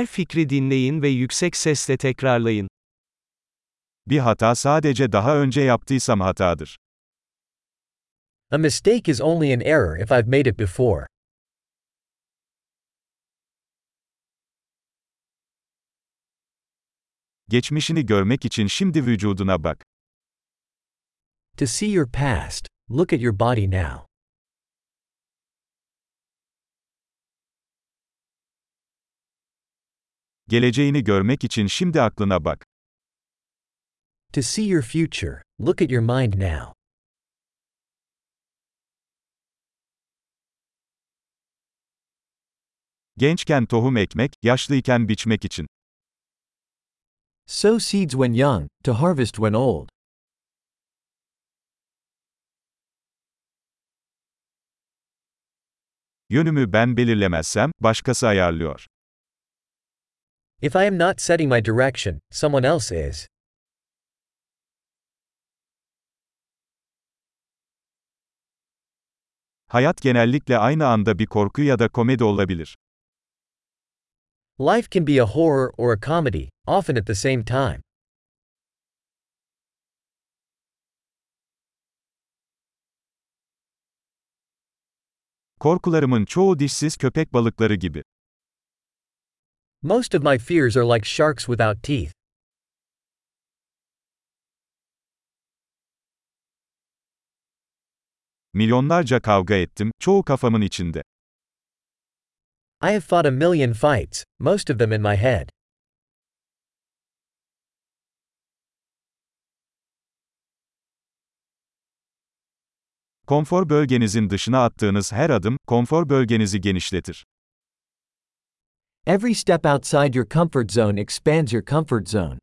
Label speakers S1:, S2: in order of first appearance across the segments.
S1: Her fikri dinleyin ve yüksek sesle tekrarlayın.
S2: Bir hata sadece daha önce yaptıysam hatadır.
S3: A mistake is only an error if I've made it before.
S2: Geçmişini görmek için şimdi vücuduna bak.
S3: To see your past, look at your body now.
S2: Geleceğini görmek için şimdi aklına bak.
S3: To see your future, look at your mind now.
S2: Gençken tohum ekmek, yaşlıyken biçmek için.
S3: Sow seeds when young, to harvest when old.
S2: Yönümü ben belirlemezsem, başkası ayarlıyor.
S3: If I am not setting my direction, someone else is.
S2: Hayat genellikle aynı anda bir korku ya da komedi olabilir.
S3: Life can be a horror or a comedy, often at the same time.
S2: Korkularımın çoğu dişsiz köpek balıkları gibi.
S3: Most of my fears are like sharks without teeth.
S2: Milyonlarca kavga ettim, çoğu kafamın içinde.
S3: I have fought a million fights, most of them in my head.
S2: Konfor bölgenizin dışına attığınız her adım, konfor bölgenizi genişletir.
S3: Every step outside your comfort zone expands your comfort zone.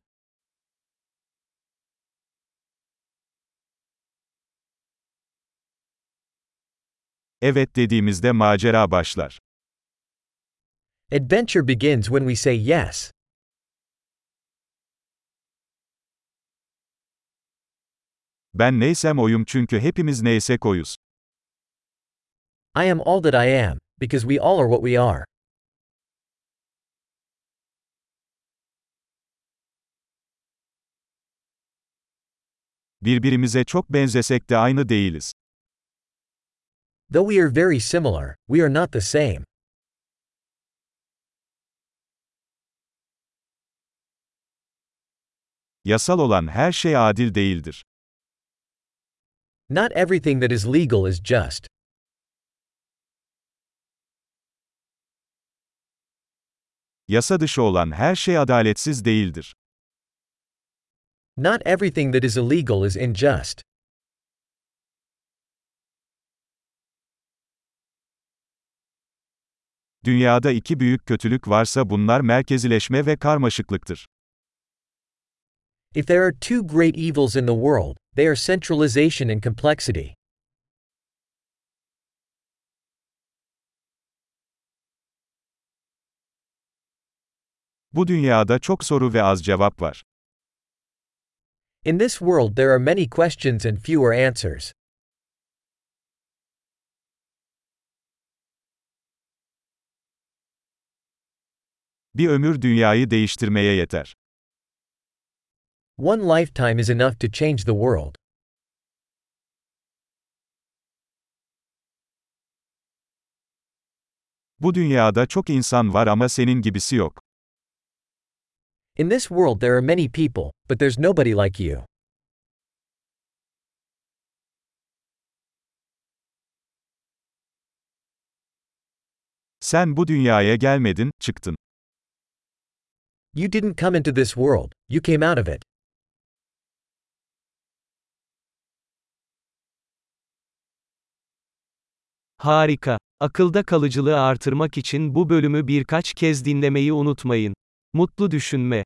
S2: Evet dediğimizde macera başlar.
S3: Adventure begins when we say yes.
S2: Ben neysem oyum çünkü hepimiz neysek oyuz.
S3: I am all that I am, because we all are what we are.
S2: Birbirimize çok benzesek de aynı değiliz.
S3: Though we are very similar, we are not the same.
S2: Yasal olan her şey adil değildir.
S3: Not everything that is legal is just.
S2: Yasa dışı olan her şey adaletsiz değildir.
S3: Not everything that is illegal is unjust.
S2: Dünyada iki büyük kötülük varsa bunlar merkezileşme ve karmaşıklıktır.
S3: If there are two great evils in the world, they are centralization and complexity.
S2: Bu dünyada çok soru ve az cevap var.
S3: In this world, there are many questions and fewer answers.
S2: Bir ömür dünyayı değiştirmeye yeter.
S3: One lifetime is enough to change the world.
S2: Bu dünyada çok insan var ama senin gibisi yok.
S3: In this world, there are many people, but there's nobody like you.
S2: Sen bu dünyaya gelmedin, çıktın.
S3: You didn't come into this world, you came out of it.
S1: Harika. Akılda kalıcılığı artırmak için bu bölümü birkaç kez dinlemeyi unutmayın. Mutlu düşünme.